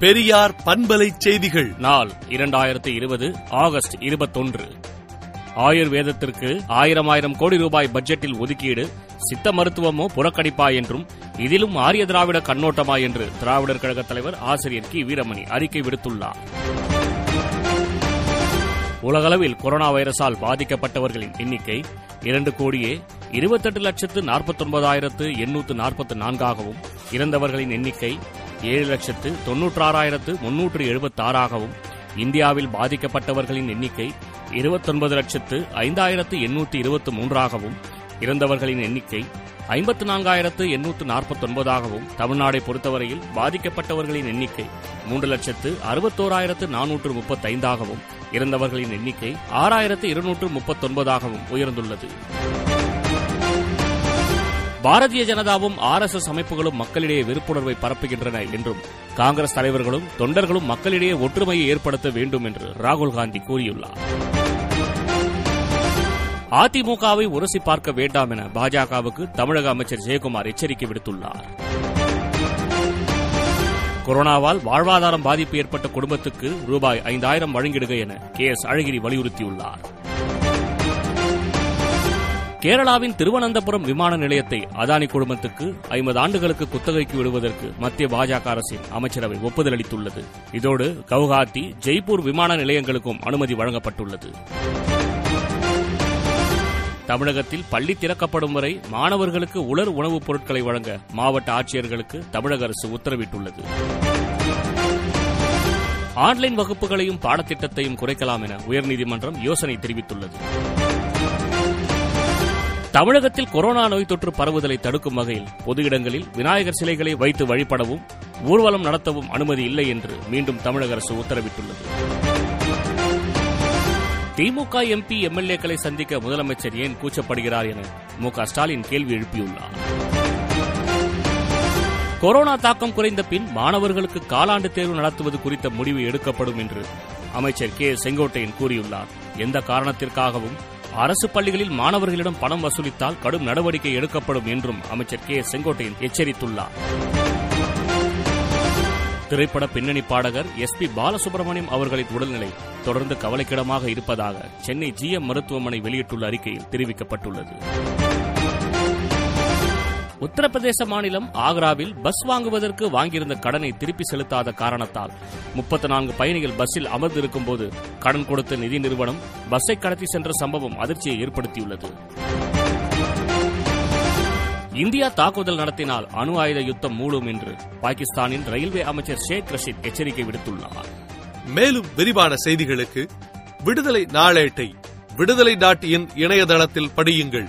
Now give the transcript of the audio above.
பெரியார் பண்பலை செய்திகள். நாள் இரண்டாயிரத்தி இருபது ஆகஸ்ட் இருபத்தொன்று. ஆயுர்வேதத்திற்கு ஆயிரம் ஆயிரம் கோடி ரூபாய் பட்ஜெட்டில் ஒதுக்கீடு சித்த மருத்துவமோ புறக்கணிப்பா என்றும் இதிலும் ஆரிய திராவிட கண்ணோட்டமா என்று திராவிடர் கழக தலைவர் ஆசிரியர் கி. வீரமணி அறிக்கை விடுத்துள்ளார். உலகளவில் கொரோனா வைரஸால் பாதிக்கப்பட்டவர்களின் எண்ணிக்கை இரண்டு கோடியே இருபத்தெட்டு லட்சத்து நாற்பத்தொன்பதாயிரத்து எண்ணூற்று நாற்பத்து நான்காகவும் இறந்தவர்களின் எண்ணிக்கை ஏழு லட்சத்து தொன்னூற்றாறாயிரத்து முன்னூற்று எழுபத்தாறாகவும் இந்தியாவில் பாதிக்கப்பட்டவர்களின் எண்ணிக்கை இருபத்தொன்பது லட்சத்து ஐந்தாயிரத்து எண்ணூற்று இருபத்தி மூன்றாகவும் இறந்தவர்களின் எண்ணிக்கை ஐம்பத்து நான்காயிரத்து எண்ணூற்று நாற்பத்தொன்பதாகவும் தமிழ்நாடை பொறுத்தவரையில் பாதிக்கப்பட்டவர்களின் எண்ணிக்கை மூன்று லட்சத்து அறுபத்தோராயிரத்து நானூற்று முப்பத்தைந்தாகவும் இறந்தவர்களின் எண்ணிக்கை ஆறாயிரத்து இருநூற்று முப்பத்தொன்பதாகவும் உயர்ந்துள்ளது. பாரதிய ஜனதாவும் ஆர் எஸ் எஸ் அமைப்புகளும் மக்களிடையே வெறுப்புணர்வை பரப்புகின்றன என்றும் காங்கிரஸ் தலைவர்களும் தொண்டர்களும் மக்களிடையே ஒற்றுமையை ஏற்படுத்த வேண்டும் என்று ராகுல் காந்தி கூறியுள்ளார். அதிமுகவை உரசி பார்க்க வேண்டாம் என பாஜகவுக்கு தமிழக அமைச்சர் ஜெயக்குமார் எச்சரிக்கை விடுத்துள்ளார். கொரோனாவால் வாழ்வாதாரம் பாதிப்பு ஏற்பட்ட குடும்பத்துக்கு ரூபாய் ஐந்தாயிரம் வழங்கிடுக என கே எஸ் அழகிரி வலியுறுத்தியுள்ளார். கேரளாவின் திருவனந்தபுரம் விமான நிலையத்தை அதானி குழுமத்துக்கு ஐம்பது ஆண்டுகளுக்கு குத்தகைக்கு விடுவதற்கு மத்திய பாஜக அரசின் அமைச்சரவை ஒப்புதல் அளித்துள்ளது. இதோடு கவுஹாத்தி ஜெய்ப்பூர் விமான நிலையங்களுக்கும் அனுமதி வழங்கப்பட்டுள்ளது. தமிழகத்தில் பள்ளி திறக்கப்படும் வரை மாணவர்களுக்கு உலர் உணவுப் பொருட்களை வழங்க மாவட்ட ஆட்சியர்களுக்கு தமிழக அரசு உத்தரவிட்டுள்ளது. ஆன்லைன் வகுப்புகளையும் பாடத்திட்டத்தையும் குறைக்கலாம் என உயர்நீதிமன்றம் யோசனை தெரிவித்துள்ளது. தமிழகத்தில் கொரோனா நோய் தொற்று பரவுதலை தடுக்கும் வகையில் பொது இடங்களில் விநாயகர் சிலைகளை வைத்து வழிபடவும் ஊர்வலம் நடத்தவும் அனுமதி இல்லை என்று மீண்டும் தமிழக அரசு உத்தரவிட்டுள்ளது. திமுக எம்பி எம்எல்ஏக்களை சந்திக்க முதலமைச்சர் ஏன் கூச்சப்படுகிறார் என மு க ஸ்டாலின் கேள்வி எழுப்பியுள்ளார். கொரோனா தாக்கம் குறைந்த பின் மாணவர்களுக்கு காலாண்டு தேர்வு நடத்துவது குறித்த முடிவு எடுக்கப்படும் என்று அமைச்சர் கே செங்கோட்டையன் கூறியுள்ளார். எந்த காரணத்திற்காகவும் அரசு பள்ளிகளில் மாணவர்களிடம் பணம் வசூலித்தால் கடும் நடவடிக்கை எடுக்கப்படும் என்றும் அமைச்சர் கே செங்கோட்டையன் எச்சரித்துள்ளார். திரைப்பட பின்னணி பாடகர் எஸ் பி பாலசுப்ரமணியம் அவர்களின் உடல்நிலை தொடர்ந்து கவலைக்கிடமாக இருப்பதாக சென்னை ஜிஎம் மருத்துவமனை வெளியிட்டுள்ள அறிக்கையில் தெரிவிக்கப்பட்டுள்ளது. உத்தரப்பிரதேச மாநிலம் ஆக்ராவில் பஸ் வாங்குவதற்கு வாங்கியிருந்த கடனை திருப்பி செலுத்தாத காரணத்தால் முப்பத்தி நான்கு பயணிகள் பஸ்ஸில் அமர்ந்திருக்கும் போது கடன் கொடுத்த நிதி நிறுவனம் பஸ்ஸை கடத்தி சென்ற சம்பவம் அதிர்ச்சியை ஏற்படுத்தியுள்ளது. இந்தியா தாக்குதல் நடத்தினால் அணு ஆயுத யுத்தம் மூடும் என்று பாகிஸ்தானின் ரயில்வே அமைச்சர் ஷேக் ரஷீத் எச்சரிக்கை விடுத்துள்ளார். மேலும் விரிவான செய்திகளுக்கு விடுதலை நாளேட்டை விடுதலை டாட் இன் இணையதளத்தில் படியுங்கள்.